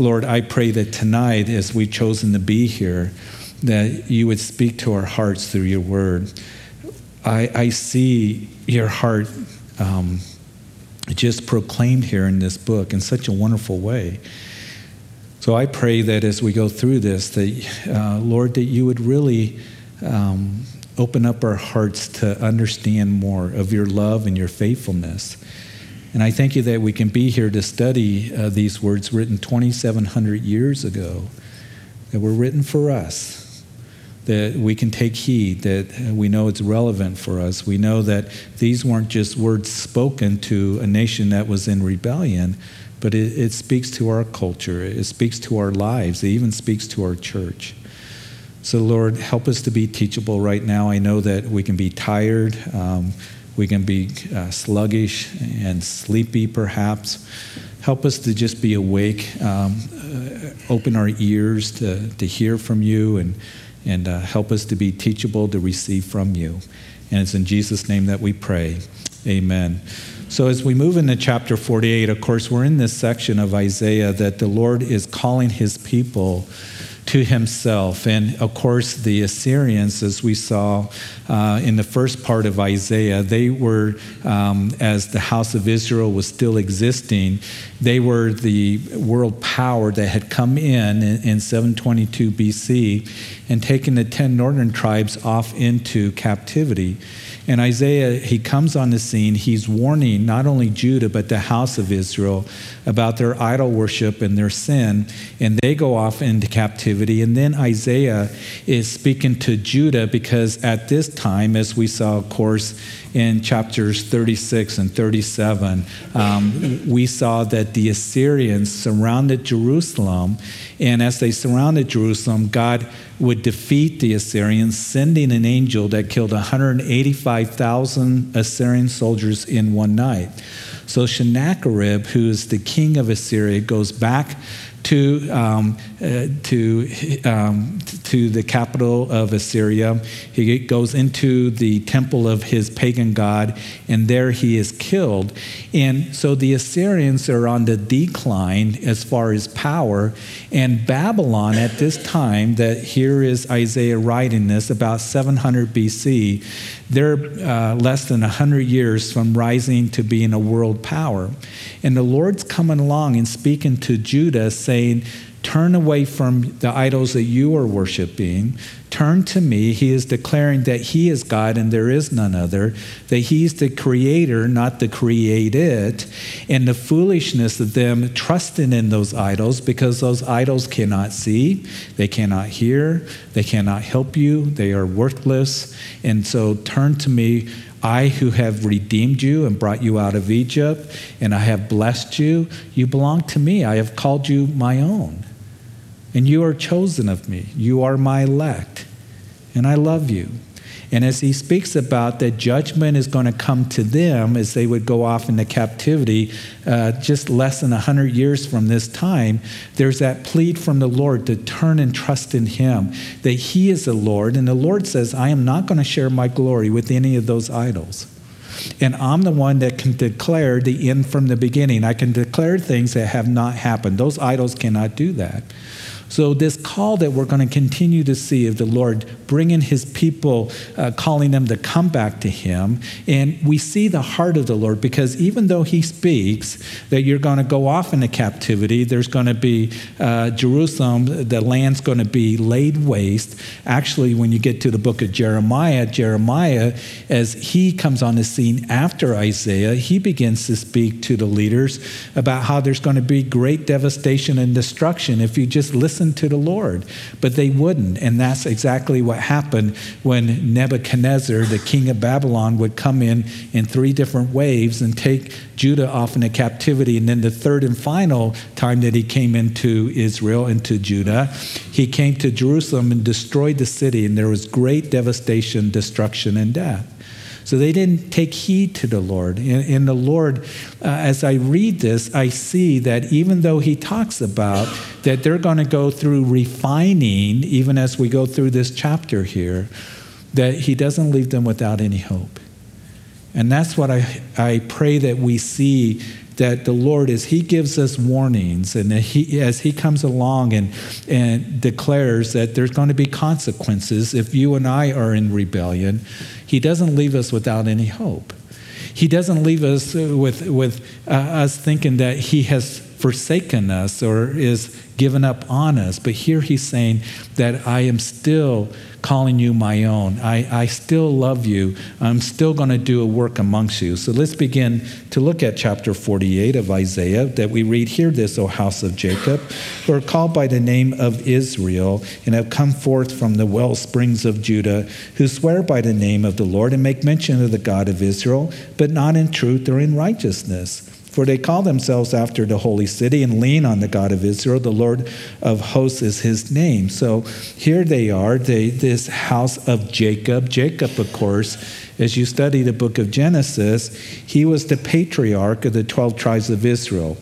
Lord, I pray that tonight, as we've chosen to be here, that you would speak to our hearts through your word. I, I see your heart um, just proclaimed here in this book in such a wonderful way. So I pray that as we go through this, that uh, Lord, that you would really um, open up our hearts to understand more of your love and your faithfulness. And I thank you that we can be here to study uh, these words written 2,700 years ago, that were written for us, that we can take heed, that we know it's relevant for us. We know that these weren't just words spoken to a nation that was in rebellion, but it, it speaks to our culture, it speaks to our lives, it even speaks to our church. So, Lord, help us to be teachable right now. I know that we can be tired, um, we can be uh, sluggish and sleepy, perhaps. Help us to just be awake, um, uh, open our ears to, to hear from you, and, and uh, help us to be teachable to receive from you. And it's in Jesus' name that we pray. Amen. So, as we move into chapter 48, of course, we're in this section of Isaiah that the Lord is calling his people to himself. And of course, the Assyrians, as we saw uh, in the first part of Isaiah, they were, um, as the house of Israel was still existing, they were the world power that had come in in, in 722 BC and taken the 10 northern tribes off into captivity. And Isaiah, he comes on the scene. He's warning not only Judah, but the house of Israel about their idol worship and their sin. And they go off into captivity. And then Isaiah is speaking to Judah because at this time, as we saw, of course, in chapters 36 and 37, um, we saw that the Assyrians surrounded Jerusalem. And as they surrounded Jerusalem, God would defeat the Assyrians, sending an angel that killed 185,000 Assyrian soldiers in one night. So Sennacherib, who is the king of Assyria, goes back to, um, uh, to, um, to the capital of Assyria. He goes into the temple of his pagan god, and there he is killed. And so the Assyrians are on the decline as far as power. And Babylon, at this time, that here is Isaiah writing this, about 700 BC, they're uh, less than 100 years from rising to being a world power. And the Lord's coming along and speaking to Judah, saying, Turn away from the idols that you are worshiping. Turn to me. He is declaring that He is God and there is none other, that He's the creator, not the created, and the foolishness of them trusting in those idols because those idols cannot see, they cannot hear, they cannot help you, they are worthless. And so turn to me. I who have redeemed you and brought you out of Egypt, and I have blessed you, you belong to me. I have called you my own. And you are chosen of me. You are my elect. And I love you. And as he speaks about that judgment is going to come to them as they would go off into captivity uh, just less than 100 years from this time, there's that plead from the Lord to turn and trust in him, that he is the Lord. And the Lord says, I am not going to share my glory with any of those idols. And I'm the one that can declare the end from the beginning. I can declare things that have not happened. Those idols cannot do that. So, this call that we're going to continue to see of the Lord bringing his people, uh, calling them to come back to him. And we see the heart of the Lord because even though he speaks that you're going to go off into captivity, there's going to be uh, Jerusalem, the land's going to be laid waste. Actually, when you get to the book of Jeremiah, Jeremiah, as he comes on the scene after Isaiah, he begins to speak to the leaders about how there's going to be great devastation and destruction if you just listen listen to the Lord. But they wouldn't. And that's exactly what happened when Nebuchadnezzar, the king of Babylon, would come in in three different waves and take Judah off into captivity. And then the third and final time that he came into Israel, into Judah, he came to Jerusalem and destroyed the city. And there was great devastation, destruction, and death. So they didn't take heed to the Lord. And, and the Lord, uh, as I read this, I see that even though He talks about that they're going to go through refining, even as we go through this chapter here, that He doesn't leave them without any hope. And that's what I, I pray that we see that the Lord, as He gives us warnings and he, as He comes along and, and declares that there's going to be consequences if you and I are in rebellion, He doesn't leave us without any hope. He doesn't leave us with, with uh, us thinking that He has forsaken us or is given up on us. But here he's saying that I am still calling you my own. I, I still love you. I'm still going to do a work amongst you. So let's begin to look at chapter 48 of Isaiah that we read here this, O house of Jacob, who are called by the name of Israel and have come forth from the well springs of Judah, who swear by the name of the Lord and make mention of the God of Israel, but not in truth or in righteousness. For they call themselves after the holy city and lean on the God of Israel. The Lord of hosts is his name. So here they are, they, this house of Jacob. Jacob, of course, as you study the book of Genesis, he was the patriarch of the 12 tribes of Israel.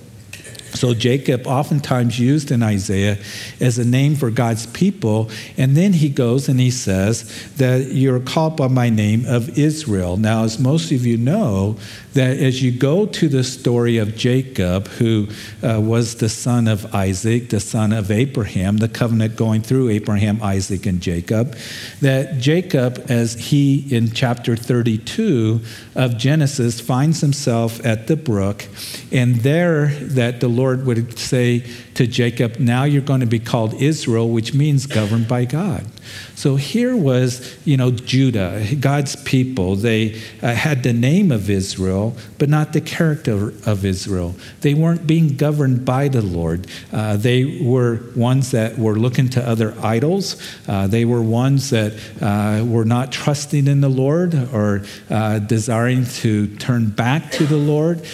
So Jacob, oftentimes used in Isaiah as a name for God's people. And then he goes and he says that you're called by my name of Israel. Now, as most of you know, that as you go to the story of Jacob, who uh, was the son of Isaac, the son of Abraham, the covenant going through Abraham, Isaac, and Jacob, that Jacob, as he in chapter 32 of Genesis finds himself at the brook, and there that the Lord would say to Jacob, Now you're going to be called Israel, which means governed by God. So here was, you know, Judah, God's people. They uh, had the name of Israel, but not the character of Israel. They weren't being governed by the Lord. Uh, they were ones that were looking to other idols. Uh, they were ones that uh, were not trusting in the Lord or uh, desiring to turn back to the Lord.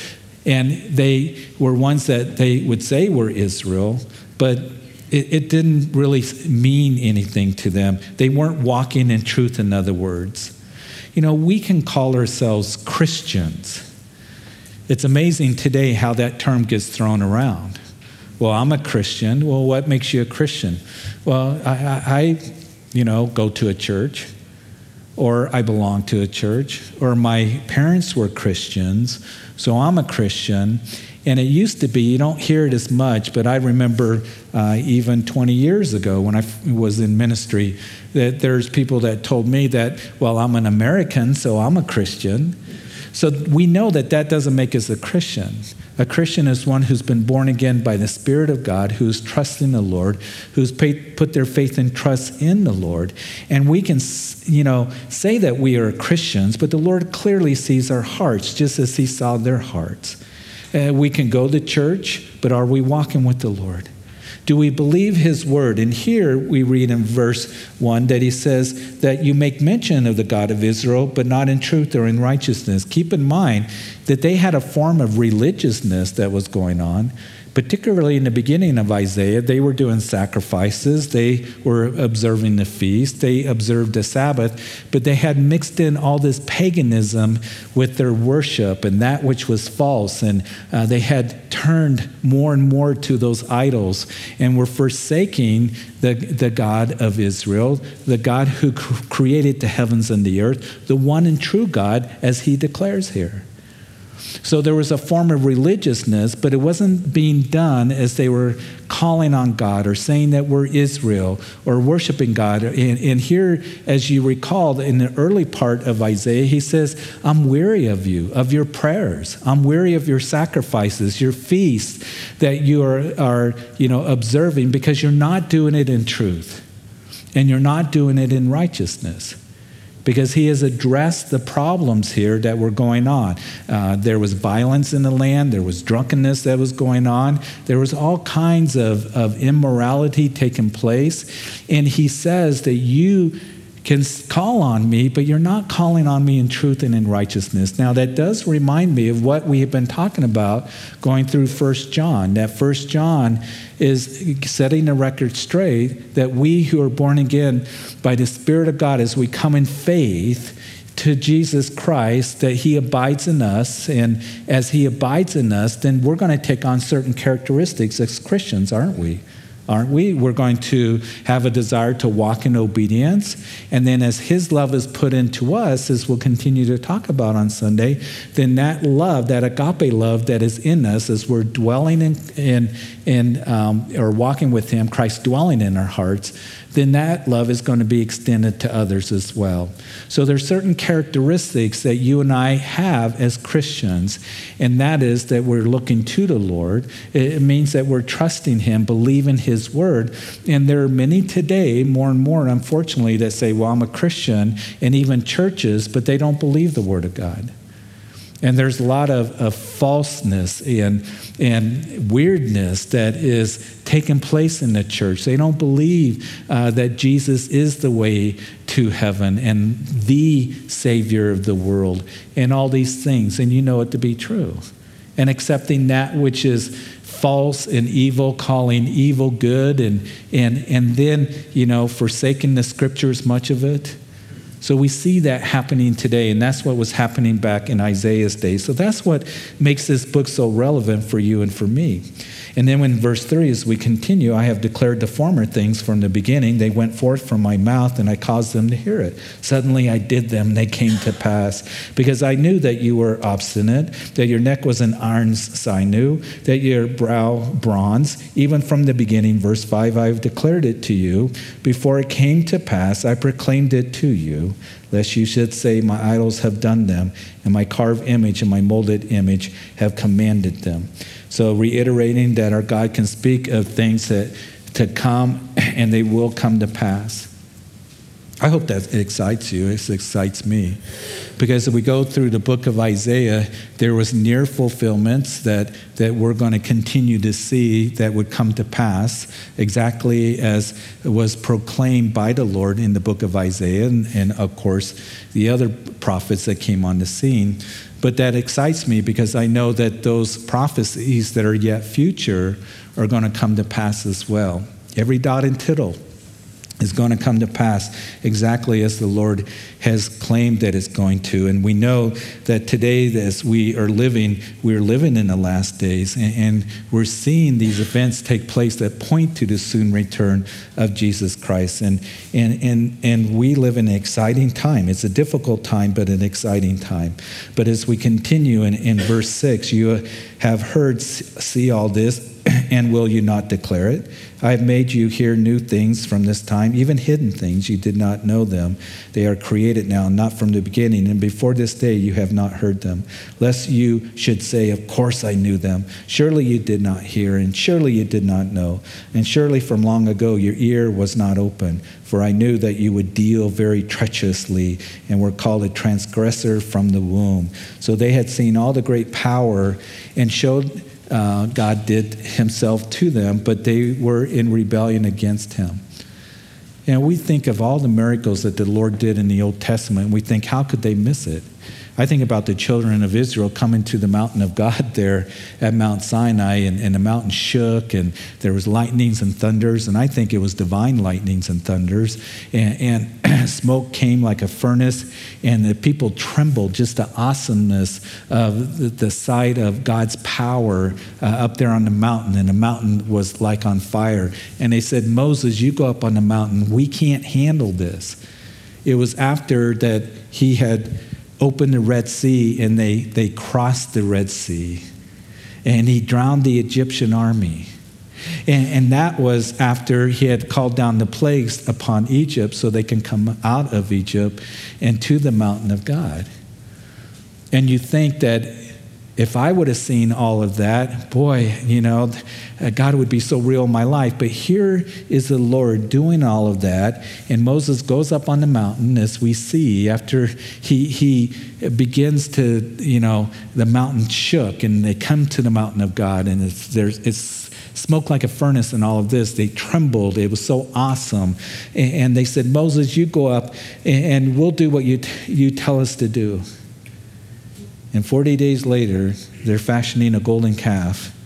And they were ones that they would say were Israel, but it, it didn't really mean anything to them. They weren't walking in truth, in other words. You know, we can call ourselves Christians. It's amazing today how that term gets thrown around. Well, I'm a Christian. Well, what makes you a Christian? Well, I, I you know, go to a church, or I belong to a church, or my parents were Christians, so I'm a Christian. And it used to be, you don't hear it as much, but I remember uh, even 20 years ago when I f- was in ministry that there's people that told me that, well, I'm an American, so I'm a Christian. So we know that that doesn't make us a Christian. A Christian is one who's been born again by the Spirit of God, who's trusting the Lord, who's put their faith and trust in the Lord. And we can, you know, say that we are Christians, but the Lord clearly sees our hearts just as He saw their hearts. Uh, we can go to church, but are we walking with the Lord? Do we believe his word? And here we read in verse 1 that he says that you make mention of the God of Israel, but not in truth or in righteousness. Keep in mind that they had a form of religiousness that was going on particularly in the beginning of Isaiah, they were doing sacrifices, they were observing the feast, they observed the Sabbath, but they had mixed in all this paganism with their worship and that which was false. And uh, they had turned more and more to those idols and were forsaking the, the God of Israel, the God who created the heavens and the earth, the one and true God, as he declares here. So there was a form of religiousness, but it wasn't being done as they were calling on God or saying that we're Israel or worshiping God. And, and here, as you recall, in the early part of Isaiah, he says, I'm weary of you, of your prayers. I'm weary of your sacrifices, your feasts that you are, are you know, observing because you're not doing it in truth and you're not doing it in righteousness because he has addressed the problems here that were going on. Uh, there was violence in the land, there was drunkenness that was going on, there was all kinds of, of immorality taking place. And he says that you can call on me, but you're not calling on me in truth and in righteousness. Now, that does remind me of what we have been talking about going through First John. That First John is setting the record straight that we who are born again by the Spirit of God, as we come in faith, to Jesus Christ, that He abides in us. And as He abides in us, then we're going to take on certain characteristics as Christians, aren't we? Aren't we? We're going to have a desire to walk in obedience. And then, as His love is put into us, as we'll continue to talk about on Sunday, then that love, that agape love that is in us, as we're dwelling in, in, in um, or walking with Him, Christ dwelling in our hearts, then that love is going to be extended to others as well. So there's certain characteristics that you and I have as Christians, and that is that we're looking to the Lord. It means that we're trusting Him, believing His word. And there are many today, more and more, unfortunately, that say, Well, I'm a Christian, and even churches, but they don't believe the word of God. And there's a lot of, of falseness and, and weirdness that is taking place in the church. They don't believe uh, that Jesus is the way to heaven and the Savior of the world and all these things. And you know it to be true. And accepting that which is false and evil, calling evil good, and, and, and then, you know, forsaking the scriptures, much of it so we see that happening today, and that's what was happening back in Isaiah's day. So that's what makes this book so relevant for you and for me. And then in verse 3, as we continue, I have declared the former things from the beginning. They went forth from my mouth, and I caused them to hear it. Suddenly I did them, they came to pass. Because I knew that you were obstinate, that your neck was an iron sinew, that your brow bronze. Even from the beginning, verse 5, I have declared it to you. Before it came to pass, I proclaimed it to you lest you should say, My idols have done them, and my carved image and my molded image have commanded them. So, reiterating that our God can speak of things that to come and they will come to pass. I hope that excites you. It excites me. Because if we go through the book of Isaiah, there was near fulfillments that, that we're going to continue to see that would come to pass, exactly as was proclaimed by the Lord in the book of Isaiah, and, and of course, the other prophets that came on the scene. But that excites me because I know that those prophecies that are yet future are going to come to pass as well. Every dot and tittle is going to come to pass exactly as the Lord has claimed that it's going to. And we know that today, as we are living, we're living in the last days, and, we're seeing these events take place that point to the soon return of Jesus Christ. And, and, and, and we live in an exciting time. It's a difficult time, but an exciting time. But as we continue in, in verse 6, you have heard, see all this, and will you not declare it? I have made you hear new things from this time, even hidden things. You did not know them. They are created now, not from the beginning. And before this day, you have not heard them. Lest you should say, Of course I knew them. Surely you did not hear, and surely you did not know. And surely from long ago, your ear was not open. For I knew that you would deal very treacherously and were called a transgressor from the womb. So they had seen all the great power and showed uh, God did himself to them, but they were in rebellion against him. And we think of all the miracles that the Lord did in the Old Testament, and we think, how could they miss it? I think about the children of Israel coming to the mountain of God there at Mount Sinai, and, and, the mountain shook, and there was lightnings and thunders, and I think it was divine lightnings and thunders, and, and smoke came like a furnace, and the people trembled just the awesomeness of the, the sight of God's power uh, up there on the mountain, and the mountain was like on fire. And they said, Moses, you go up on the mountain. We can't handle this. It was after that he had opened the Red Sea and they, they crossed the Red Sea. And he drowned the Egyptian army. And, and, that was after he had called down the plagues upon Egypt so they can come out of Egypt and to the mountain of God. And you think that if I would have seen all of that, boy, you know, uh, God would be so real in my life. But here is the Lord doing all of that. And Moses goes up on the mountain, as we see, after he, he begins to, you know, the mountain shook and they come to the mountain of God and it's, there's, it's smoke like a furnace and all of this. They trembled. It was so awesome. And, and they said, Moses, you go up and, and we'll do what you, t- you tell us to do. And 40 days later, they're fashioning a golden calf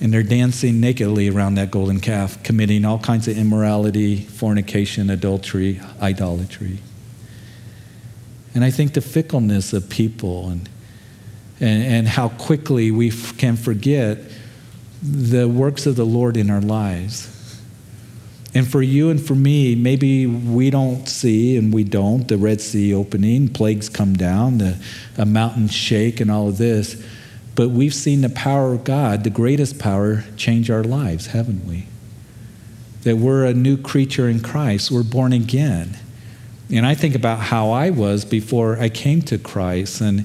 and they're dancing nakedly around that golden calf, committing all kinds of immorality, fornication, adultery, idolatry. And I think the fickleness of people and, and, and how quickly we f- can forget the works of the Lord in our lives. And for you and for me, maybe we don't see and we don't the Red Sea opening, plagues come down, the a mountain shake, and all of this. But we've seen the power of God, the greatest power, change our lives, haven't we? That we're a new creature in Christ, we're born again. And I think about how I was before I came to Christ and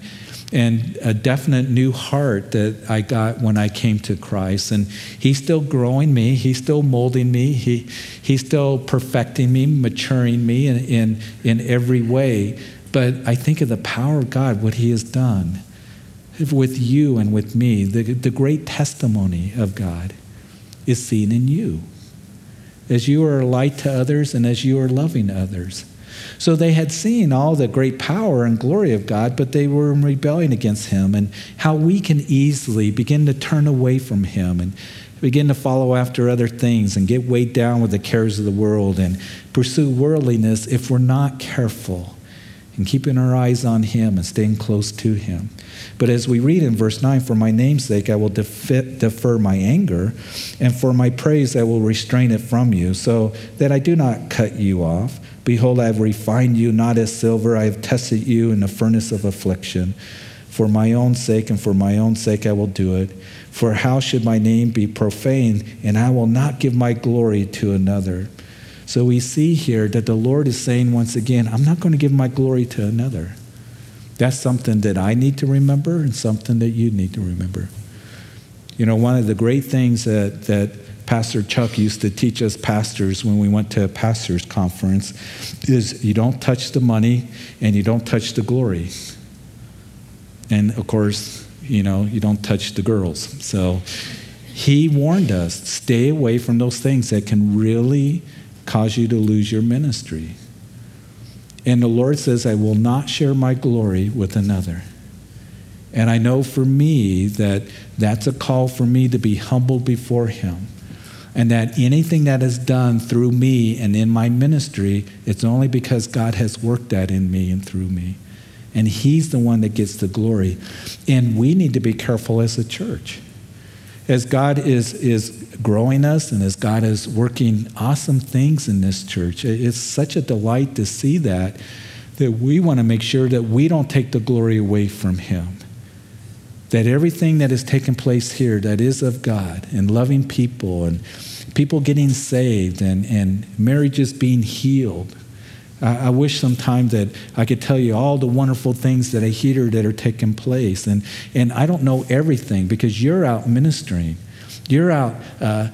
and a definite new heart that I got when I came to Christ. And He's still growing me, He's still molding me, he, He's still perfecting me, maturing me in, in, in every way. But I think of the power of God, what He has done with you and with me. The, the great testimony of God is seen in you as you are a light to others and as you are loving others. So they had seen all the great power and glory of God, but they were in rebellion against Him, and how we can easily begin to turn away from Him and begin to follow after other things and get weighed down with the cares of the world and pursue worldliness if we're not careful and keeping our eyes on Him and staying close to Him. But as we read in verse 9, for my name's sake, I will defer my anger, and for my praise, I will restrain it from you, so that I do not cut you off. Behold, I have refined you not as silver, I have tested you in the furnace of affliction. For my own sake and for my own sake I will do it. For how should my name be profaned, and I will not give my glory to another? So we see here that the Lord is saying once again, I'm not going to give my glory to another. That's something that I need to remember and something that you need to remember. You know, one of the great things that, that Pastor Chuck used to teach us pastors when we went to a pastor's conference is you don't touch the money and you don't touch the glory. And of course, you know, you don't touch the girls. So he warned us stay away from those things that can really cause you to lose your ministry. And the Lord says, I will not share my glory with another. And I know for me that that's a call for me to be humble before Him and that anything that is done through me and in my ministry, it's only because God has worked that in me and through me. And He's the one that gets the glory. And we need to be careful as a church. As God is, is growing us and as God is working awesome things in this church, it's such a delight to see that, that we want to make sure that we don't take the glory away from Him that everything that has taken place here that is of God and loving people and people getting saved and, and marriages being healed. I, I wish sometime that I could tell you all the wonderful things that I hear that are taking place. And, and I don't know everything because you're out ministering. You're out uh,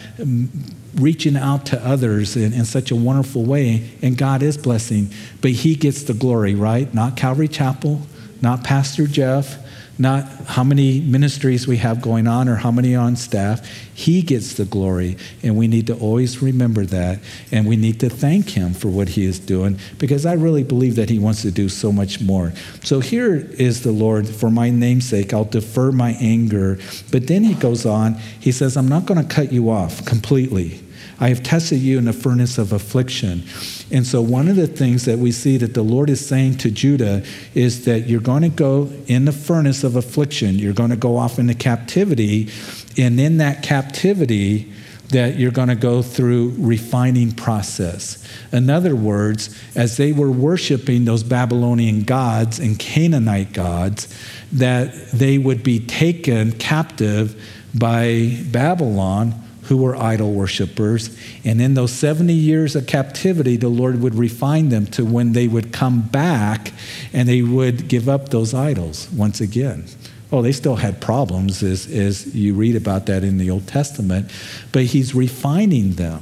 reaching out to others in, in such a wonderful way, and God is blessing, but He gets the glory, right? Not Calvary Chapel, not Pastor Jeff, not how many ministries we have going on or how many on staff. He gets the glory, and we need to always remember that. And we need to thank Him for what He is doing because I really believe that He wants to do so much more. So here is the Lord, for my namesake, I'll defer my anger. But then He goes on, He says, I'm not going to cut you off completely. I have tested you in the furnace of affliction. And so, one of the things that we see that the Lord is saying to Judah is that you're going to go in the furnace of affliction. You're going to go off into captivity. And in that captivity, that you're going to go through refining process. In other words, as they were worshiping those Babylonian gods and Canaanite gods, that they would be taken captive by Babylon who were idol worshippers. And in those 70 years of captivity, the Lord would refine them to when they would come back and they would give up those idols once again. Oh, they still had problems, as, as you read about that in the Old Testament, but he's refining them.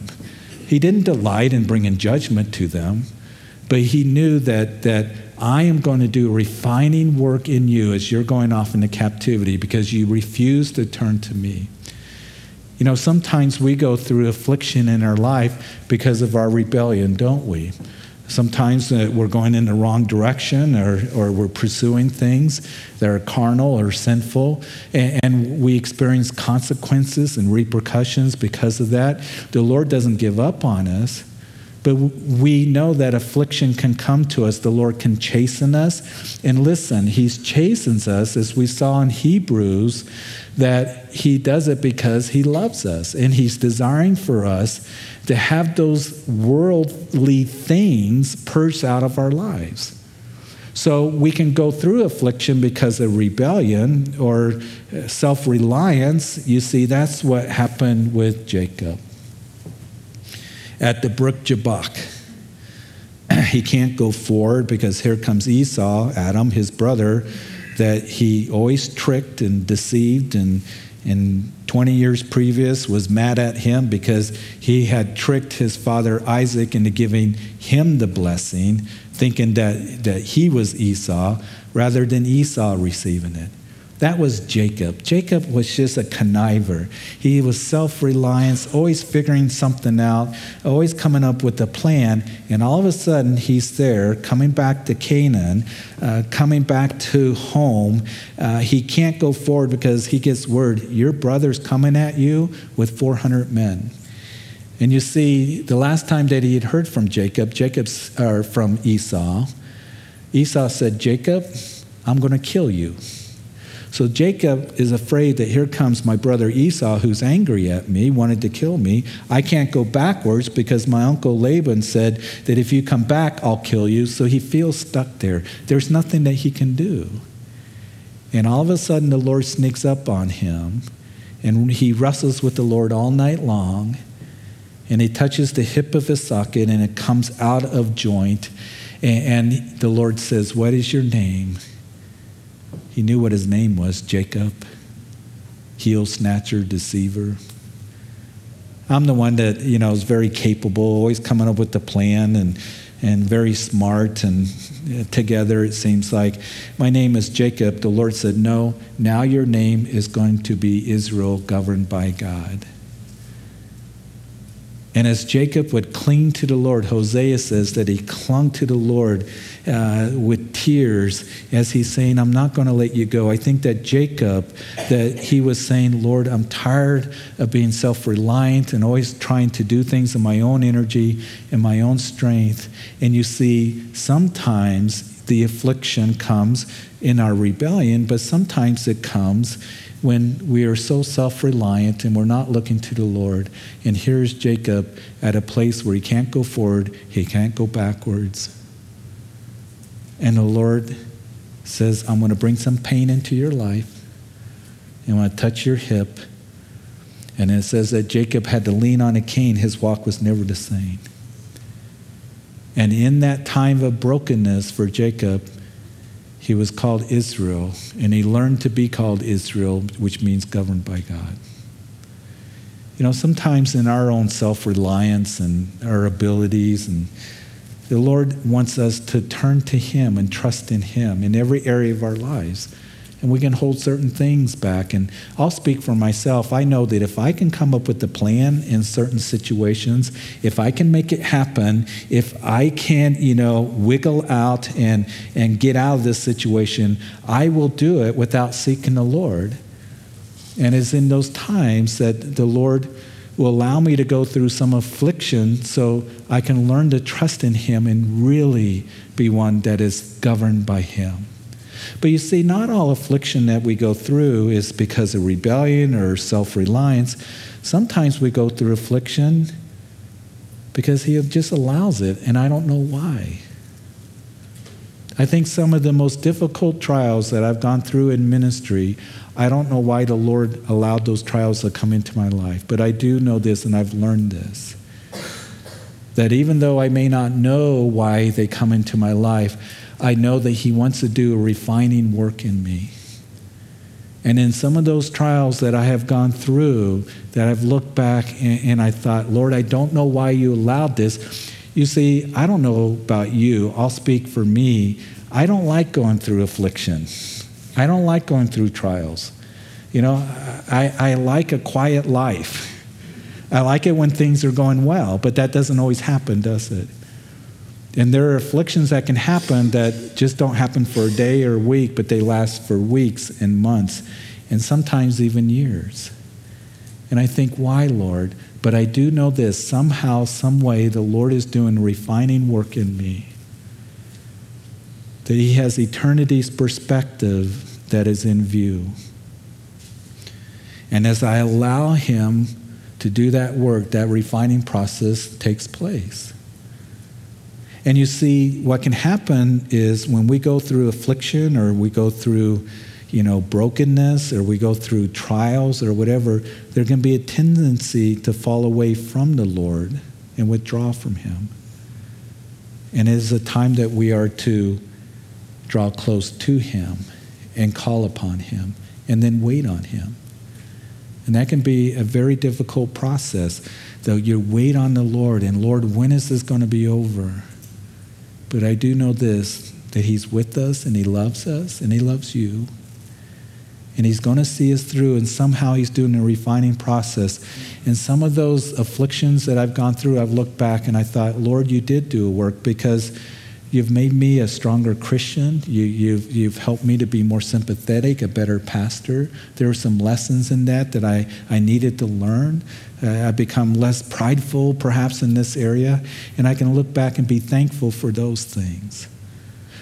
He didn't delight in bringing judgment to them, but he knew that, that I am going to do refining work in you as you're going off into captivity because you refuse to turn to me. You know, sometimes we go through affliction in our life because of our rebellion, don't we? Sometimes uh, we're going in the wrong direction or, or we're pursuing things that are carnal or sinful, and, and we experience consequences and repercussions because of that. The Lord doesn't give up on us, But we know that affliction can come to us. The Lord can chasten us. And listen, He chastens us, as we saw in Hebrews, that He does it because He loves us. And He's desiring for us to have those worldly things purged out of our lives. So we can go through affliction because of rebellion or self reliance. You see, that's what happened with Jacob. At the brook Jabbok, he can't go forward because here comes Esau, Edom, his brother, that he always tricked and deceived and and 20 years previous was mad at him because he had tricked his father Isaac into giving him the blessing thinking that, that he was Esau rather than Esau receiving it. That was Jacob. Jacob was just a conniver. He was self reliant, always figuring something out, always coming up with a plan. And all of a sudden, he's there, coming back to Canaan, uh, coming back to home. Uh, he can't go forward because he gets word your brother's coming at you with 400 men. And you see, the last time that he had heard from Jacob, Jacob's or from Esau, Esau said, Jacob, I'm going to kill you. So Jacob is afraid that here comes my brother Esau, who's angry at me, wanted to kill me. I can't go backwards because my uncle Laban said that if you come back, I'll kill you. So he feels stuck there. There's nothing that he can do. And all of a sudden, the Lord sneaks up on him, and he wrestles with the Lord all night long and he touches the hip of his socket and it comes out of joint. And, the Lord says, What is your name? He knew what his name was Jacob, heel snatcher, deceiver. I'm the one that, you know, is very capable, always coming up with the plan and, and very smart and uh, together, it seems like. My name is Jacob. The Lord said, No, now your name is going to be Israel, governed by God. And as Jacob would cling to the Lord, Hosea says that he clung to the Lord uh, with tears as he's saying, I'm not going to let you go. I think that Jacob, that he was saying, Lord, I'm tired of being self reliant and always trying to do things in my own energy and my own strength. And you see, sometimes the affliction comes in our rebellion, but sometimes it comes when we are so self reliant and we're not looking to the Lord. And here's Jacob at a place where he can't go forward, he can't go backwards. And the Lord says, I'm going to bring some pain into your life. And I want to touch your hip. And it says that Jacob had to lean on a cane. His walk was never the same. And in that time of brokenness for Jacob, he was called Israel, and he learned to be called Israel, which means governed by God. You know, sometimes in our own self reliance and our abilities, and the Lord wants us to turn to Him and trust in Him in every area of our lives and we can hold certain things back. And I'll speak for myself. I know that if I can come up with a plan in certain situations, if I can make it happen, if I can, you know, wiggle out and, and get out of this situation, I will do it without seeking the Lord. And it's in those times that the Lord will allow me to go through some affliction so I can learn to trust in Him and really be one that is governed by Him. But you see, not all affliction that we go through is because of rebellion or self reliance. Sometimes we go through affliction because He just allows it, and I don't know why. I think some of the most difficult trials that I've gone through in ministry, I don't know why the Lord allowed those trials to come into my life, but I do know this and I've learned this. That even though I may not know why they come into my life, I know that He wants to do a refining work in me. And in some of those trials that I have gone through, that I've looked back and, and, I thought, Lord, I don't know why you allowed this. You see, I don't know about you. I'll speak for me. I don't like going through affliction. I don't like going through trials. You know, I, I like a quiet life. I like it when things are going well, but that doesn't always happen, does it? And there are afflictions that can happen that just don't happen for a day or a week, but they last for weeks and months, and sometimes even years. And I think, why, Lord? But I do know this somehow, some way, the Lord is doing refining work in me. That He has eternity's perspective that is in view. And as I allow Him to do that work, that refining process takes place. And you see, what can happen is when we go through affliction or we go through, you know, brokenness or we go through trials or whatever, there can be a tendency to fall away from the Lord and withdraw from Him. And it is a time that we are to draw close to Him and call upon Him and then wait on Him. And that can be a very difficult process. Though you wait on the Lord and Lord, when is this going to be over? But I do know this that He's with us and He loves us and He loves you. And He's going to see us through, and somehow He's doing a refining process. And some of those afflictions that I've gone through, I've looked back and I thought, Lord, you did do a work because You've made me a stronger Christian. You, you've, you've helped me to be more sympathetic, a better pastor. There were some lessons in that that I, I needed to learn. Uh, I've become less prideful, perhaps, in this area. And I can look back and be thankful for those things.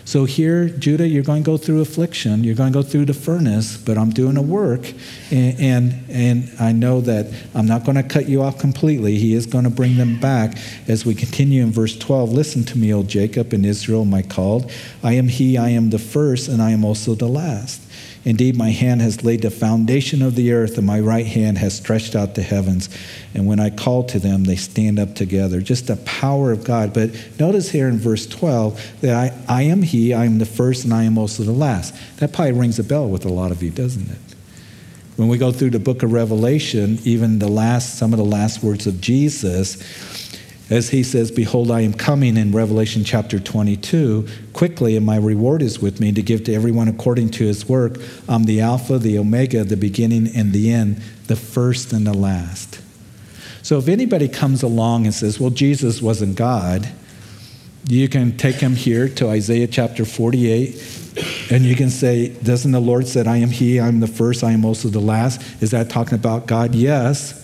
So here, Judah, you're going to go through affliction. You're going to go through the furnace, but I'm doing a work. And, and, and I know that I'm not going to cut you off completely. He is going to bring them back as we continue in verse 12. Listen to me, O Jacob and Israel, my called. I am he, I am the first, and I am also the last. Indeed, my hand has laid the foundation of the earth, and my right hand has stretched out the heavens. And when I call to them, they stand up together. Just the power of God. But notice here in verse 12 that I, I am He, I am the first, and I am also the last. That probably rings a bell with a lot of you, doesn't it? When we go through the book of Revelation, even the last, some of the last words of Jesus, as he says, Behold, I am coming in Revelation chapter 22 quickly, and my reward is with me to give to everyone according to his work. I'm the Alpha, the Omega, the beginning and the end, the first and the last. So if anybody comes along and says, Well, Jesus wasn't God, you can take him here to Isaiah chapter 48, and you can say, Doesn't the Lord said, I am He, I'm the first, I am also the last? Is that talking about God? Yes.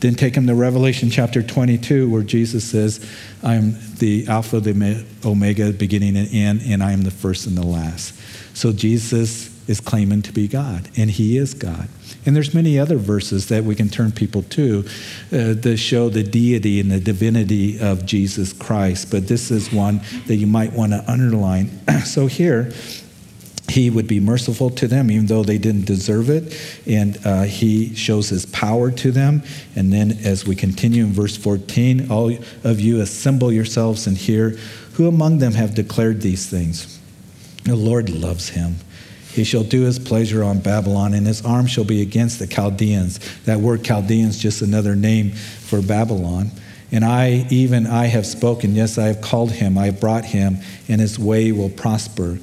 Then take him to Revelation chapter 22, where Jesus says, I am the Alpha, the Omega, beginning and end, and I am the first and the last. So Jesus is claiming to be God, and he is God. And there's many other verses that we can turn people to uh, that show the deity and the divinity of Jesus Christ. But this is one that you might want to underline. so here, he would be merciful to them even though they didn't deserve it. And uh, he shows his power to them. And then as we continue in verse 14 all of you assemble yourselves and hear who among them have declared these things? The lord loves him. He shall do his pleasure on babylon and his arm shall be against the chaldeans. That word chaldeans just another name for babylon. And I, even I have spoken. Yes, I have called him. I have brought him, and his way will prosper.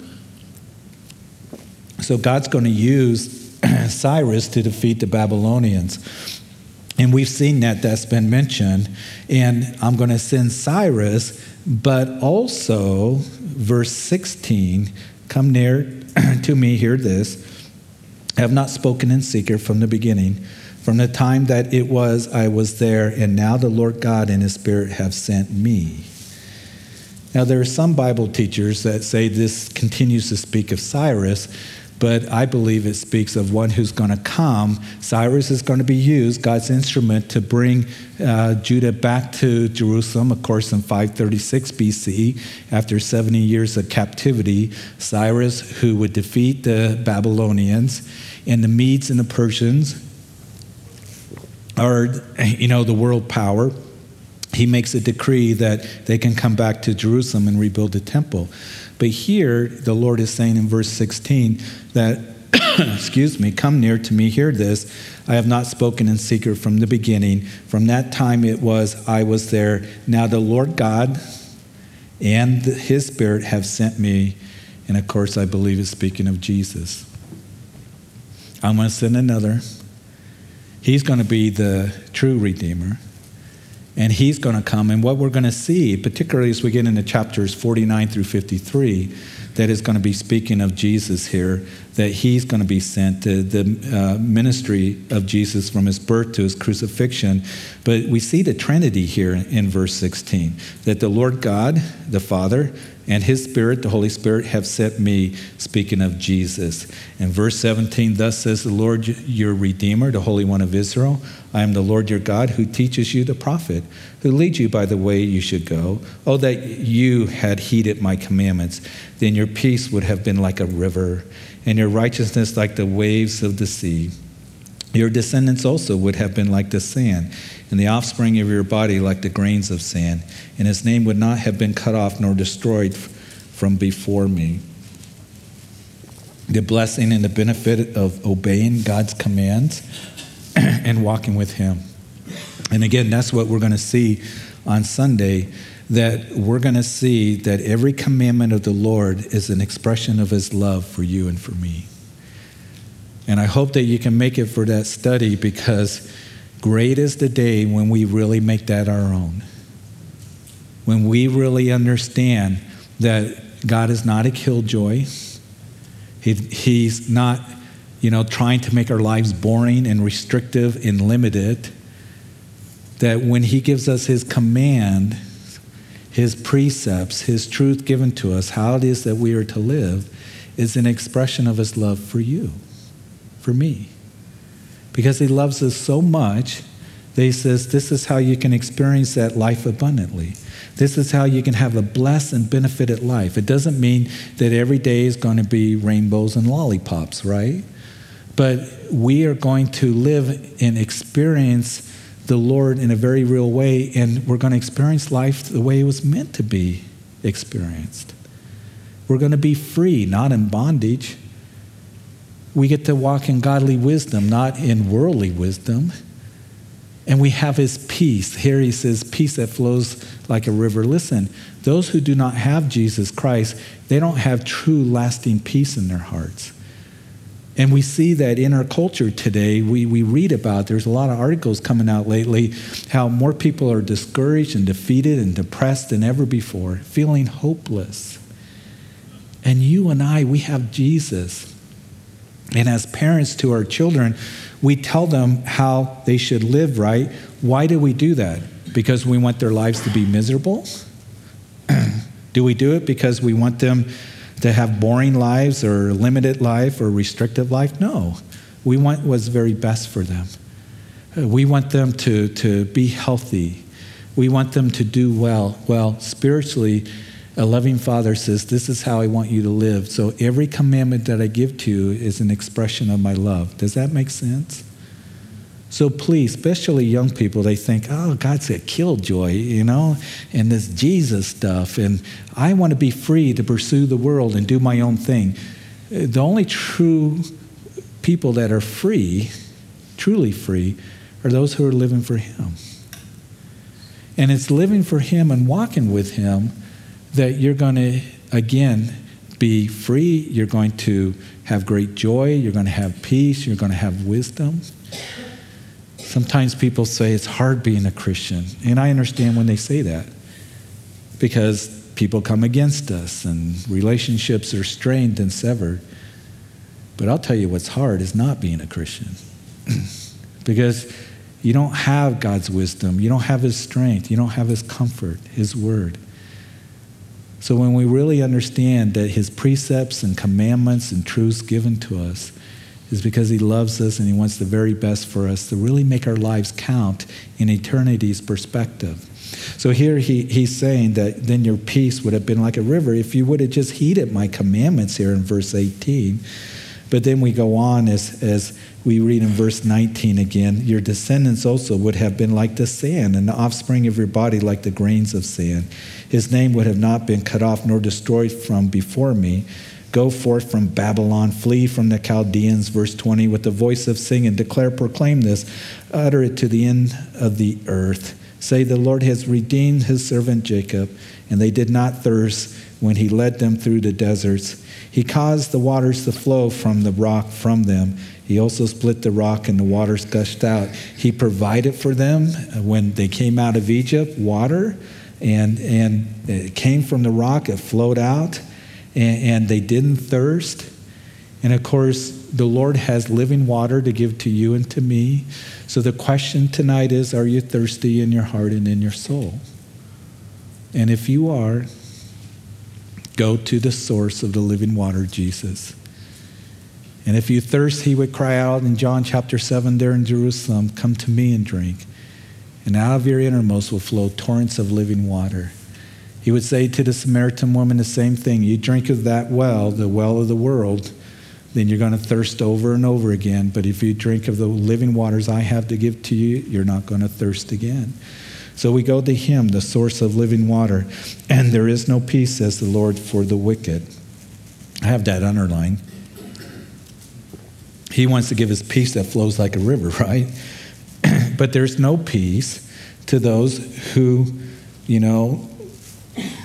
So God's going to use Cyrus to defeat the Babylonians. And we've seen that that's been mentioned. And I'm going to send Cyrus, but also, verse 16, come near to me, hear this. I have not spoken in secret from the beginning, from the time that it was I was there, and now the Lord God and his Spirit have sent me. Now, there are some Bible teachers that say this continues to speak of Cyrus, but I believe it speaks of one who's going to come. Cyrus is going to be used, God's instrument, to bring uh, Judah back to Jerusalem, of course, in 536 BC, after 70 years of captivity. Cyrus, who would defeat the Babylonians, and the Medes and the Persians are, you know, the world power. He makes a decree that they can come back to Jerusalem and rebuild the temple. But here, the Lord is saying in verse 16 that, excuse me, come near to me, hear this. I have not spoken in secret from the beginning. From that time it was, I was there. Now the Lord God and his Spirit have sent me. And of course, I believe it's speaking of Jesus. I'm going to send another. He's going to be the true Redeemer and he's going to come. And what we're going to see, particularly as we get into chapters 49 through 53, that is going to be speaking of Jesus here, that he's going to be sent, the, the uh, ministry of Jesus from his birth to his crucifixion. But we see the Trinity here in verse 16 that the Lord God, the Father, and his Spirit, the Holy Spirit, have sent me, speaking of Jesus. In verse 17, thus says the Lord your Redeemer, the Holy One of Israel I am the Lord your God who teaches you the prophet, who leads you by the way you should go. Oh, that you had heeded my commandments, then your peace would have been like a river, and your righteousness like the waves of the sea. Your descendants also would have been like the sand and the offspring of your body like the grains of sand, and his name would not have been cut off nor destroyed from before me. The blessing and the benefit of obeying God's commands and walking with him. And again, that's what we're going to see on Sunday that we're going to see that every commandment of the Lord is an expression of his love for you and for me. And I hope that you can make it for that study because Great is the day when we really make that our own. When we really understand that God is not a killjoy. He, he's not, you know, trying to make our lives boring and restrictive and limited. That when He gives us His command, His precepts, His truth given to us, how it is that we are to live, is an expression of His love for you, for me because he loves us so much that he says, This is how you can experience that life abundantly. This is how you can have a blessed and benefited life. It doesn't mean that every day is going to be rainbows and lollipops, right? But we are going to live and experience the Lord in a very real way, and we're going to experience life the way it was meant to be experienced. We're going to be free, not in bondage we get to walk in godly wisdom, not in worldly wisdom. And we have his peace. Here he says, peace that flows like a river. Listen, those who do not have Jesus Christ, they don't have true, lasting peace in their hearts. And we see that in our culture today, we, we read about, there's a lot of articles coming out lately, how more people are discouraged and defeated and depressed than ever before, feeling hopeless. And you and I, we have Jesus. And as parents to our children, we tell them how they should live right. Why do we do that? Because we want their lives to be miserable? do we do it because we want them to have boring lives or limited life or restrictive life? No. We want what's very best for them. We want them to, to be healthy. We want them to do well. Well, spiritually, a loving father says, This is how I want you to live. So every commandment that I give to you is an expression of my love. Does that make sense? So please, especially young people, they think, oh, God's a killjoy, you know, and this Jesus stuff, and I want to be free to pursue the world and do my own thing. The only true people that are free, truly free, are those who are living for Him. And it's living for Him and walking with Him that you're going to, again, be free. You're going to have great joy. You're going to have peace. You're going to have wisdom. Sometimes people say it's hard being a Christian. And I understand when they say that because people come against us and relationships are strained and severed. But I'll tell you what's hard is not being a Christian because you don't have God's wisdom, you don't have His strength, you don't have His comfort, His word. So when we really understand that his precepts and commandments and truths given to us is because he loves us and he wants the very best for us to really make our lives count in eternity's perspective. So here he, he's saying that then your peace would have been like a river if you would have just heeded my commandments here in verse 18. But then we go on as, as we read in verse 19 again your descendants also would have been like the sand, and the offspring of your body like the grains of sand. His name would have not been cut off nor destroyed from before me. Go forth from Babylon, flee from the Chaldeans, verse 20, with the voice of singing, declare, proclaim this, utter it to the end of the earth. Say, The Lord has redeemed his servant Jacob, and they did not thirst when he led them through the deserts. He caused the waters to flow from the rock from them. He also split the rock and the waters gushed out. He provided for them when they came out of Egypt water, and, and it came from the rock, it flowed out. and, and they didn't thirst. And of course, the Lord has living water to give to you and to me. So the question tonight is Are you thirsty in your heart and in your soul? And if you are, go to the source of the living water, Jesus. And if you thirst, he would cry out in John chapter 7 there in Jerusalem, Come to me and drink. And out of your innermost will flow torrents of living water. He would say to the Samaritan woman the same thing You drink of that well, the well of the world then you're going to thirst over and over again. But if you drink of the living waters I have to give to you, you're not going to thirst again. So we go to Him, the source of living water. And there is no peace, says the Lord, for the wicked. I have that underlined. He wants to give us peace that flows like a river, right? But there's no peace to those who, you know,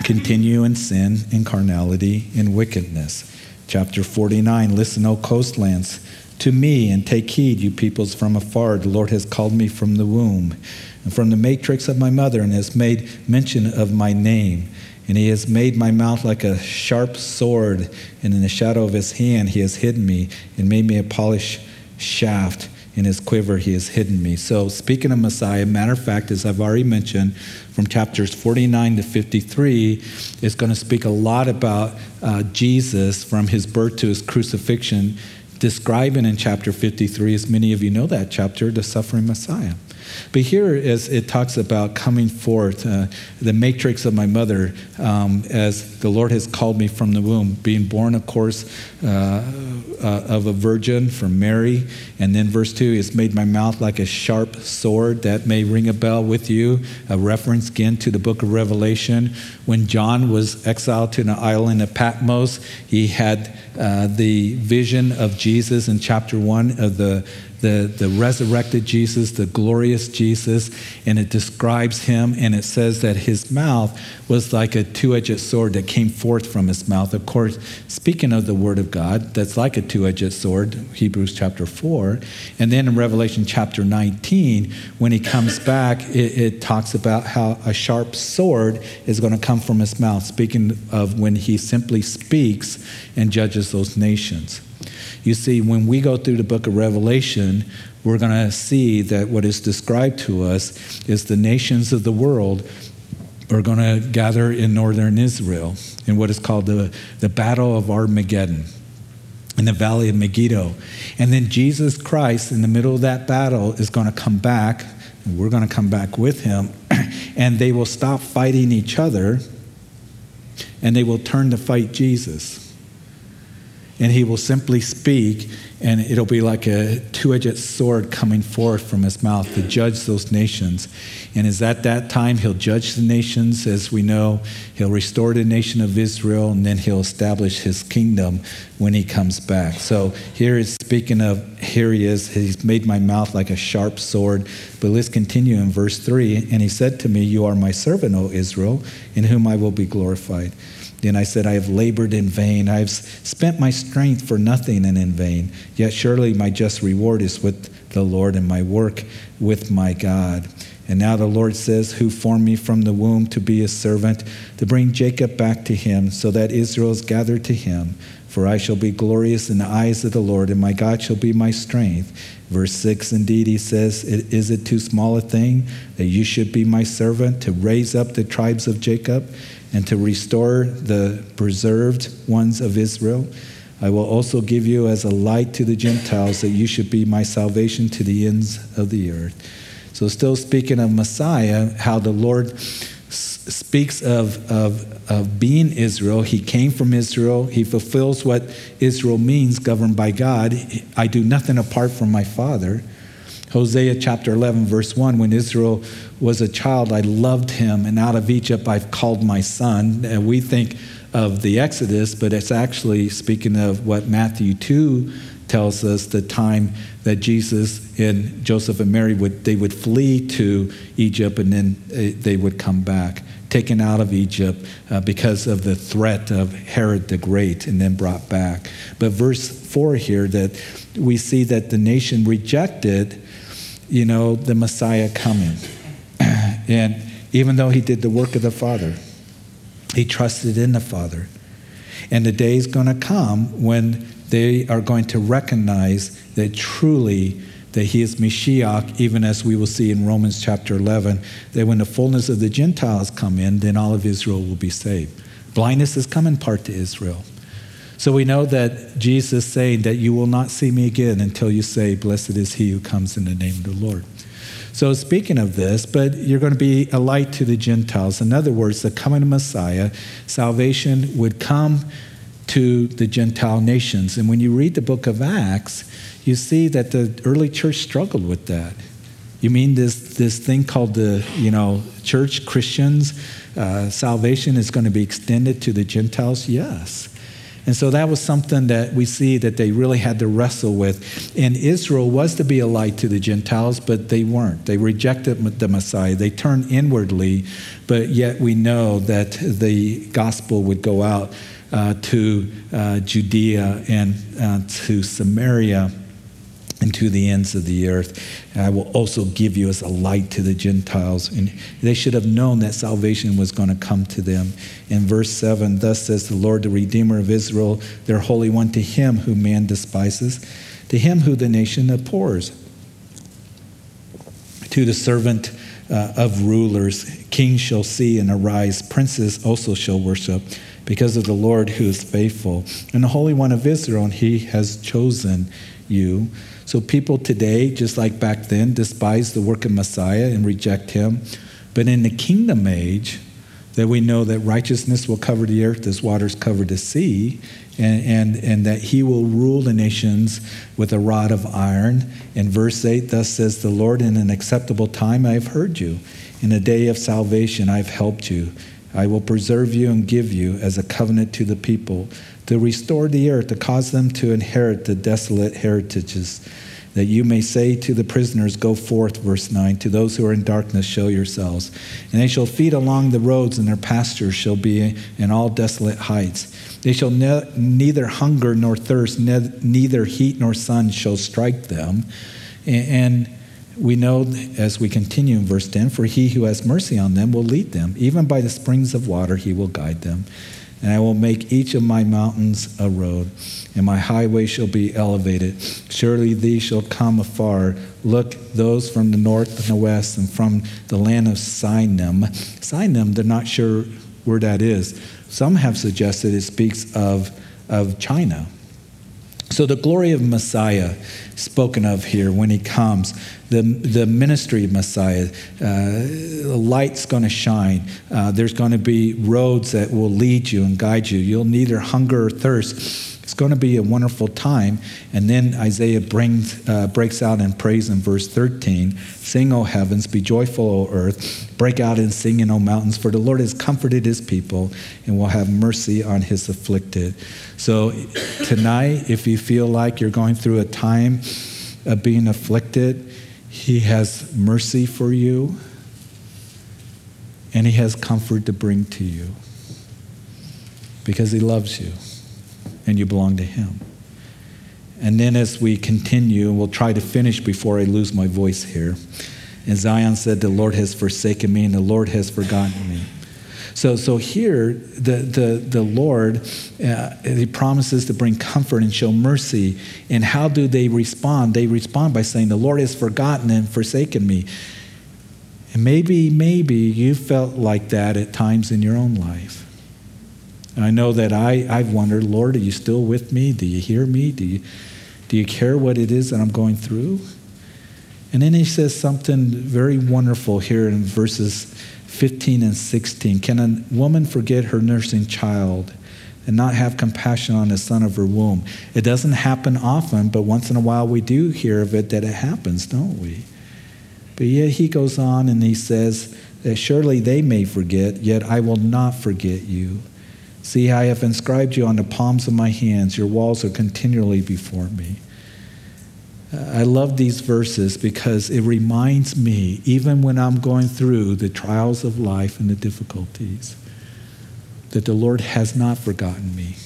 continue in sin, in carnality, in wickedness. Chapter 49 Listen, O coastlands, to me, and take heed, you peoples from afar. The Lord has called me from the womb and from the matrix of my mother, and has made mention of my name. And he has made my mouth like a sharp sword, and in the shadow of his hand he has hidden me, and made me a polished shaft in his quiver he has hidden me. So, speaking of Messiah, matter of fact, as I've already mentioned, from chapters 49 to 53 is going to speak a lot about uh, Jesus from his birth to his crucifixion, describing in chapter 53, as many of you know that chapter, the suffering Messiah. But here, as it talks about coming forth, uh, the matrix of my mother, um, as the Lord has called me from the womb, being born, of course, uh, uh, of a virgin from Mary. And then verse 2 is made my mouth like a sharp sword. That may ring a bell with you. A reference again to the book of Revelation. When John was exiled to an island of Patmos, he had uh, the vision of Jesus in chapter 1 of the the, the resurrected Jesus, the glorious Jesus, and it describes him, and it says that his mouth was like a two edged sword that came forth from his mouth. Of course, speaking of the Word of God, that's like a two edged sword, Hebrews chapter 4. And then in Revelation chapter 19, when he comes back, it, it talks about how a sharp sword is going to come from his mouth, speaking of when he simply speaks and judges those nations. You see, when we go through the book of Revelation, we're going to see that what is described to us is the nations of the world are going to gather in northern Israel in what is called the, the Battle of Armageddon in the valley of Megiddo. And then Jesus Christ, in the middle of that battle, is going to come back, and we're going to come back with him, and they will stop fighting each other and they will turn to fight Jesus and he will simply speak, and it'll be like a two edged sword coming forth from his mouth to judge those nations. And is at that time he'll judge the nations, as we know, he'll restore the nation of Israel, and then he'll establish his kingdom when he comes back. So here is speaking of, here he is, he's made my mouth like a sharp sword. But let's continue in verse 3. And he said to me, You are my servant, O Israel, in whom I will be glorified. Then I said, I have labored in vain. I have spent my strength for nothing and in vain. Yet surely my just reward is with the Lord and my work with my God. And now the Lord says, Who formed me from the womb to be his servant, to bring Jacob back to him, so that Israel is gathered to him. For I shall be glorious in the eyes of the Lord, and my God shall be my strength. Verse 6 Indeed, he says, Is it too small a thing that you should be my servant to raise up the tribes of Jacob? And to restore the preserved ones of Israel. I will also give you as a light to the Gentiles that you should be my salvation to the ends of the earth. So, still speaking of Messiah, how the Lord speaks of, of, of being Israel. He came from Israel. He fulfills what Israel means, governed by God. I do nothing apart from my Father. Hosea chapter 11, verse 1 When Israel was a child, I loved him, and out of Egypt I've called my son. And we think of the Exodus, but it's actually speaking of what Matthew 2 tells us the time that Jesus and Joseph and Mary would they would flee to Egypt and then uh, they would come back taken out of Egypt uh, because of the threat of Herod the Great and then brought back but verse 4 here that we see that the nation rejected you know, the Messiah coming. and even though he did the work of the Father, he trusted in the Father. And the day is going to come when they are going to recognize that truly that he is Mashiach, even as we will see in Romans chapter 11, that when the fullness of the Gentiles come in, then all of Israel will be saved. Blindness has come in part to Israel. So we know that Jesus saying that you will not see me again until you say, Blessed is he who comes in the name of the Lord. So, speaking of this, but you're going to be a light to the Gentiles. In other words, the coming of Messiah, salvation would come to the Gentile nations. And when you read the book of Acts, you see that the early church struggled with that. You mean this, this thing called the, you know, church Christians, uh, salvation is going to be extended to the Gentiles? Yes. And so that was something that we see that they really had to wrestle with. And Israel was to be a light to the Gentiles, but they weren't. They rejected the Messiah. They turned inwardly, but yet we know that the gospel would go out uh, to uh, Judea and uh, to Samaria and to the ends of the earth. I will also give you as a light to the Gentiles. And they should have known that salvation was going to come to them. In verse 7, thus says the Lord, the Redeemer of Israel, their Holy One, to him whom man despises, to him who the nation abhors, to the servant uh, of rulers, kings shall see and arise, princes also shall worship. Because of the Lord who is faithful, and the Holy One of Israel, and he has chosen you. So people today, just like back then, despise the work of Messiah and reject him. But in the kingdom age, that we know that righteousness will cover the earth as waters cover the sea, and, and, and that he will rule the nations with a rod of iron. In verse 8, thus says the Lord, in an acceptable time I have heard you. In a day of salvation I have helped you. I will preserve you and give you as a covenant to the people, to restore the earth, to cause them to inherit the desolate heritages that you may say to the prisoners, Go forth, verse 9, to those who are in darkness, show yourselves. And they shall feed along the roads, and their pastures shall be in all desolate heights. They shall ne- neither hunger nor thirst, ne- neither heat nor sun shall strike them. And, and we know as we continue in verse 10 for he who has mercy on them will lead them, even by the springs of water, he will guide them. And I will make each of my mountains a road, and my highway shall be elevated. Surely these shall come afar. Look, those from the north and the west, and from the land of Sinim. Sinim, they're not sure where that is. Some have suggested it speaks of, of China. So, the glory of Messiah spoken of here when he comes, the, the ministry of Messiah, uh, the light's going to shine. Uh, there's going to be roads that will lead you and guide you. You'll neither hunger or thirst. It's going to be a wonderful time. And then Isaiah brings, uh, breaks out in praise in verse 13 Sing, O heavens, be joyful, O earth. Break out and sing in, O mountains, for the Lord has comforted his people and will have mercy on his afflicted. So tonight, if you feel like you're going through a time of being afflicted, he has mercy for you and he has comfort to bring to you because he loves you and you belong to him. And then as we continue, we'll try to finish before I lose my voice here. And Zion said, The Lord has forsaken me and the Lord has forgotten me. So, so here, the, the, the Lord, uh, He promises to bring comfort and show mercy. And how do they respond? They respond by saying, The Lord has forgotten and forsaken me. And maybe, maybe you felt like that at times in your own life. And I know that I, I've wondered, Lord, are you still with me? Do you hear me? Do you, do you care what it is that I'm going through? And then he says something very wonderful here in verses 15 and 16. Can a woman forget her nursing child and not have compassion on the son of her womb? It doesn't happen often, but once in a while we do hear of it that it happens, don't we? But yet he goes on and he says that surely they may forget, yet I will not forget you. See, I have inscribed you on the palms of my hands. Your walls are continually before me. Uh, I love these verses because it reminds me, even when I'm going through the trials of life and the difficulties, that the Lord has not forgotten me.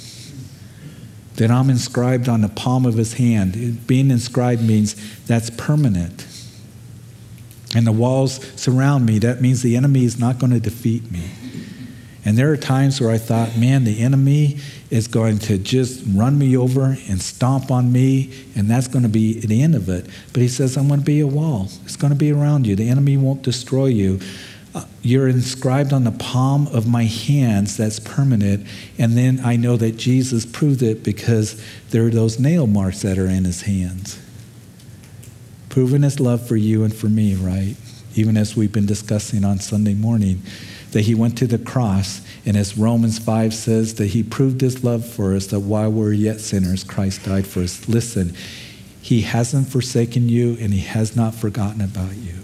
That I'm inscribed on the palm of his hand. Being inscribed means that's permanent. And the walls surround me. That means the enemy is not going to defeat me. And there are times where I thought, man, the enemy is going to just run me over and stomp on me, and that's going to be the end of it. But he says, I'm going to be a wall. It's going to be around you. The enemy won't destroy you. Uh, you're inscribed on the palm of my hands, that's permanent. And then I know that Jesus proved it because there are those nail marks that are in his hands. Proving his love for you and for me, right? Even as we've been discussing on Sunday morning that he went to the cross, and as Romans 5 says, that he proved his love for us, that while we we're yet sinners, Christ died for us. Listen, he hasn't forsaken you, and he has not forgotten about you.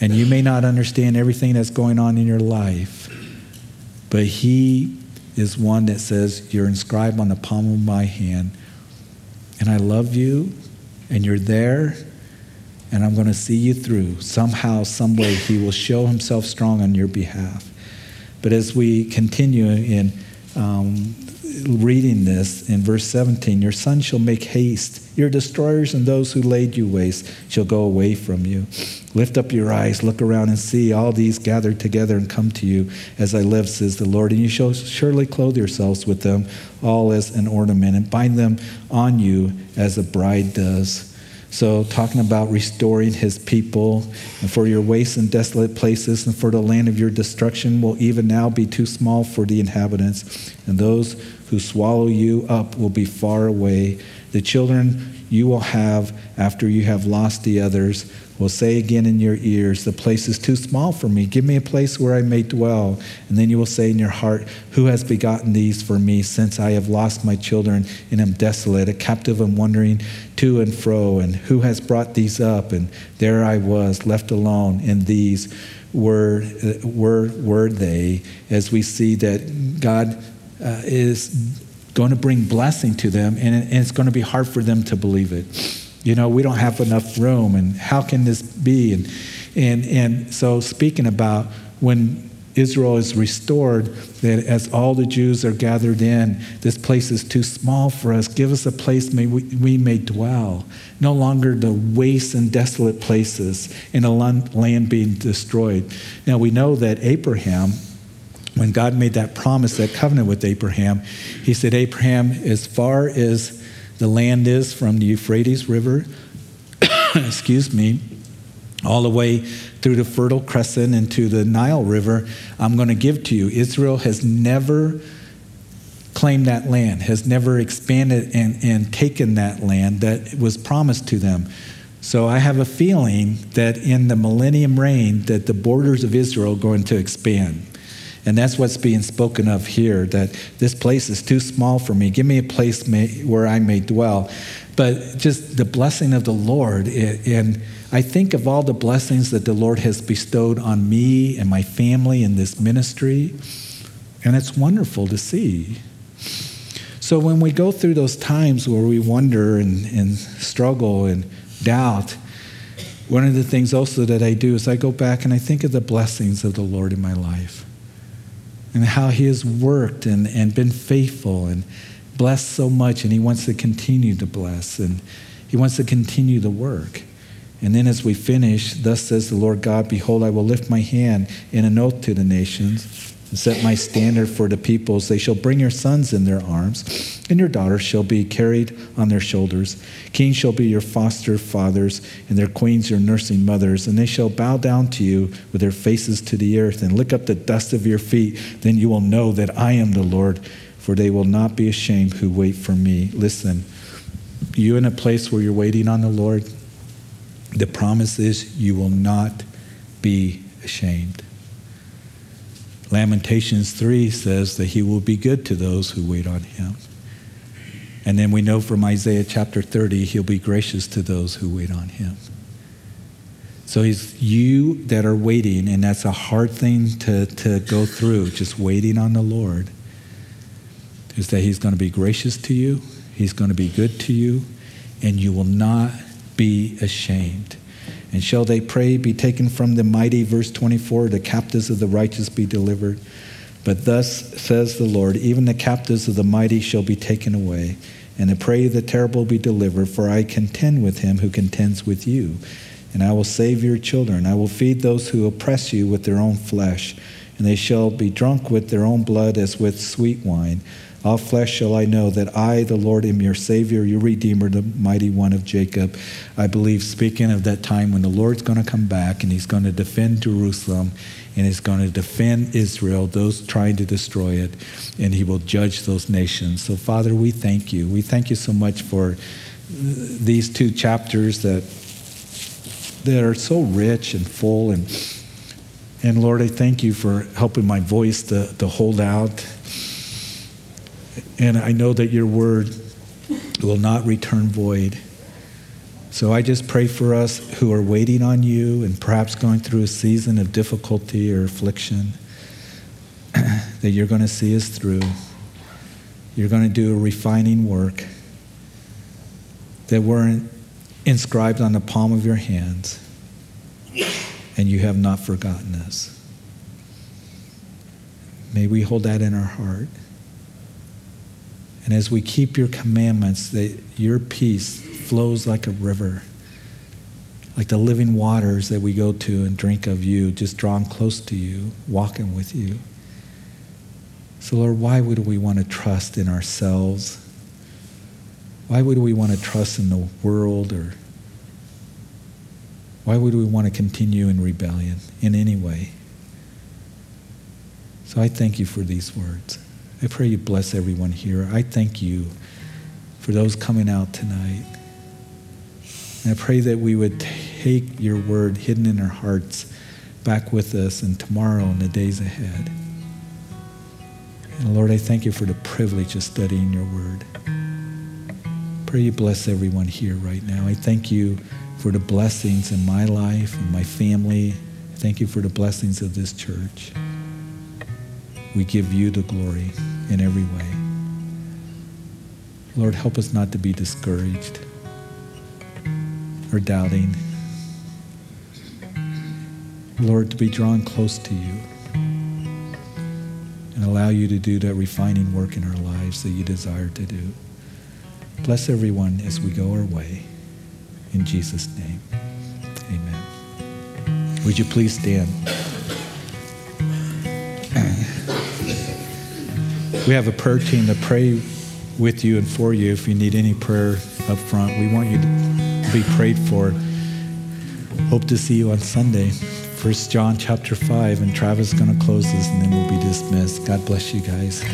And you may not understand everything that's going on in your life, but he is one that says, You're inscribed on the palm of my hand, and I love you, and you're there, and I'm going to see you through. Somehow, some way, He will show Himself strong on your behalf. But as we continue in um, reading this in verse 17, your son shall make haste. Your destroyers and those who laid you waste shall go away from you. Lift up your eyes, look around and see all these gathered together and come to you as I live, says the Lord. And you shall surely clothe yourselves with them all as an ornament and bind them on you as a bride does. So, talking about restoring his people, and for your wastes and desolate places, and for the land of your destruction will even now be too small for the inhabitants, and those who swallow you up will be far away. The children you will have after you have lost the others will say again in your ears, The place is too small for me. Give me a place where I may dwell. And then you will say in your heart, Who has begotten these for me, since I have lost my children and am desolate, a captive and wandering to and fro? And who has brought these up? And there I was, left alone, and these were, uh, were, were they, as we see that God uh, is going to bring blessing to them, and, it's going to be hard for them to believe it you know, we don't have enough room, and how can this be? And, and, and so, speaking about when Israel is restored, that as all the Jews are gathered in, this place is too small for us. Give us a place may we, we may dwell. No longer the waste and desolate places in a land being destroyed. Now, we know that Abraham, when God made that promise, that covenant with Abraham, he said, Abraham, as far as the land is from the Euphrates River, excuse me, all the way through the Fertile Crescent into the Nile River, I'm going to give to you. Israel has never claimed that land, has never expanded and, and taken that land that was promised to them. So I have a feeling that in the millennium reign that the borders of Israel are going to expand. And that's what's being spoken of here that this place is too small for me. Give me a place may, where I may dwell. But just the blessing of the Lord. And I think of all the blessings that the Lord has bestowed on me and my family in this ministry. And it's wonderful to see. So when we go through those times where we wonder and, and struggle and doubt, one of the things also that I do is I go back and I think of the blessings of the Lord in my life and how he has worked and, and been faithful and blessed so much, and he wants to continue to bless and he wants to continue the work. And then as we finish, thus says the Lord God, Behold, I will lift my hand in an oath to the nations and set my standard for the peoples. They shall bring your sons in their arms, and your daughters shall be carried on their shoulders. Kings shall be your foster fathers, and their queens your nursing mothers. And they shall bow down to you with their faces to the earth and lick up the dust of your feet. Then you will know that I am the Lord, for they will not be ashamed who wait for me. Listen, you in a place where you're waiting on the Lord, the promise is you will not be ashamed. Lamentations 3 says that he will be good to those who wait on him. And then we know from Isaiah chapter 30, he'll be gracious to those who wait on him. So he's you that are waiting, and that's a hard thing to, to go through, just waiting on the Lord, is that he's going to be gracious to you, he's going to be good to you, and you will not be ashamed. And shall they prey be taken from the mighty, verse 24, the captives of the righteous be delivered? But thus says the Lord, even the captives of the mighty shall be taken away, and the prey of the terrible be delivered, for I contend with him who contends with you. And I will save your children. I will feed those who oppress you with their own flesh, and they shall be drunk with their own blood as with sweet wine. All flesh shall I know that I, the Lord, am your Savior, your Redeemer, the mighty one of Jacob. I believe, speaking of that time when the Lord's going to come back and he's going to defend Jerusalem and he's going to defend Israel, those trying to destroy it, and he will judge those nations. So, Father, we thank you. We thank you so much for uh, these two chapters that, that are so rich and full. And, and Lord, I thank you for helping my voice to, to hold out and I know that your word will not return void. So I just pray for us who are waiting on you and perhaps going through a season of difficulty or affliction that you're going to see us through. You're going to do a refining work that weren't inscribed on the palm of your hands, and you have not forgotten us. May we hold that in our heart. And as we keep your commandments, that your peace flows like a river, like the living waters that we go to and drink of you, just drawn close to you, walking with you. So, Lord, why would we want to trust in ourselves? Why would we want to trust in the world or why would we want to continue in rebellion in any way? So I thank you for these words. I pray you bless everyone here. I thank you for those coming out tonight. And I pray that we would take your word hidden in our hearts back with us and tomorrow and the days ahead. And Lord, I thank you for the privilege of studying your word. Pray you bless everyone here right now. I thank you for the blessings in my life and my family. Thank you for the blessings of this church. We give you the glory in every way. Lord, help us not to be discouraged or doubting. Lord, to be drawn close to you and allow you to do that refining work in our lives that you desire to do. Bless everyone as we go our way. In Jesus' name, amen. Would you please stand? We have a prayer team to pray with you and for you if you need any prayer up front. We want you to be prayed for. Hope to see you on Sunday. First John chapter 5, and Travis is going to close this and then we'll be dismissed. God bless you guys.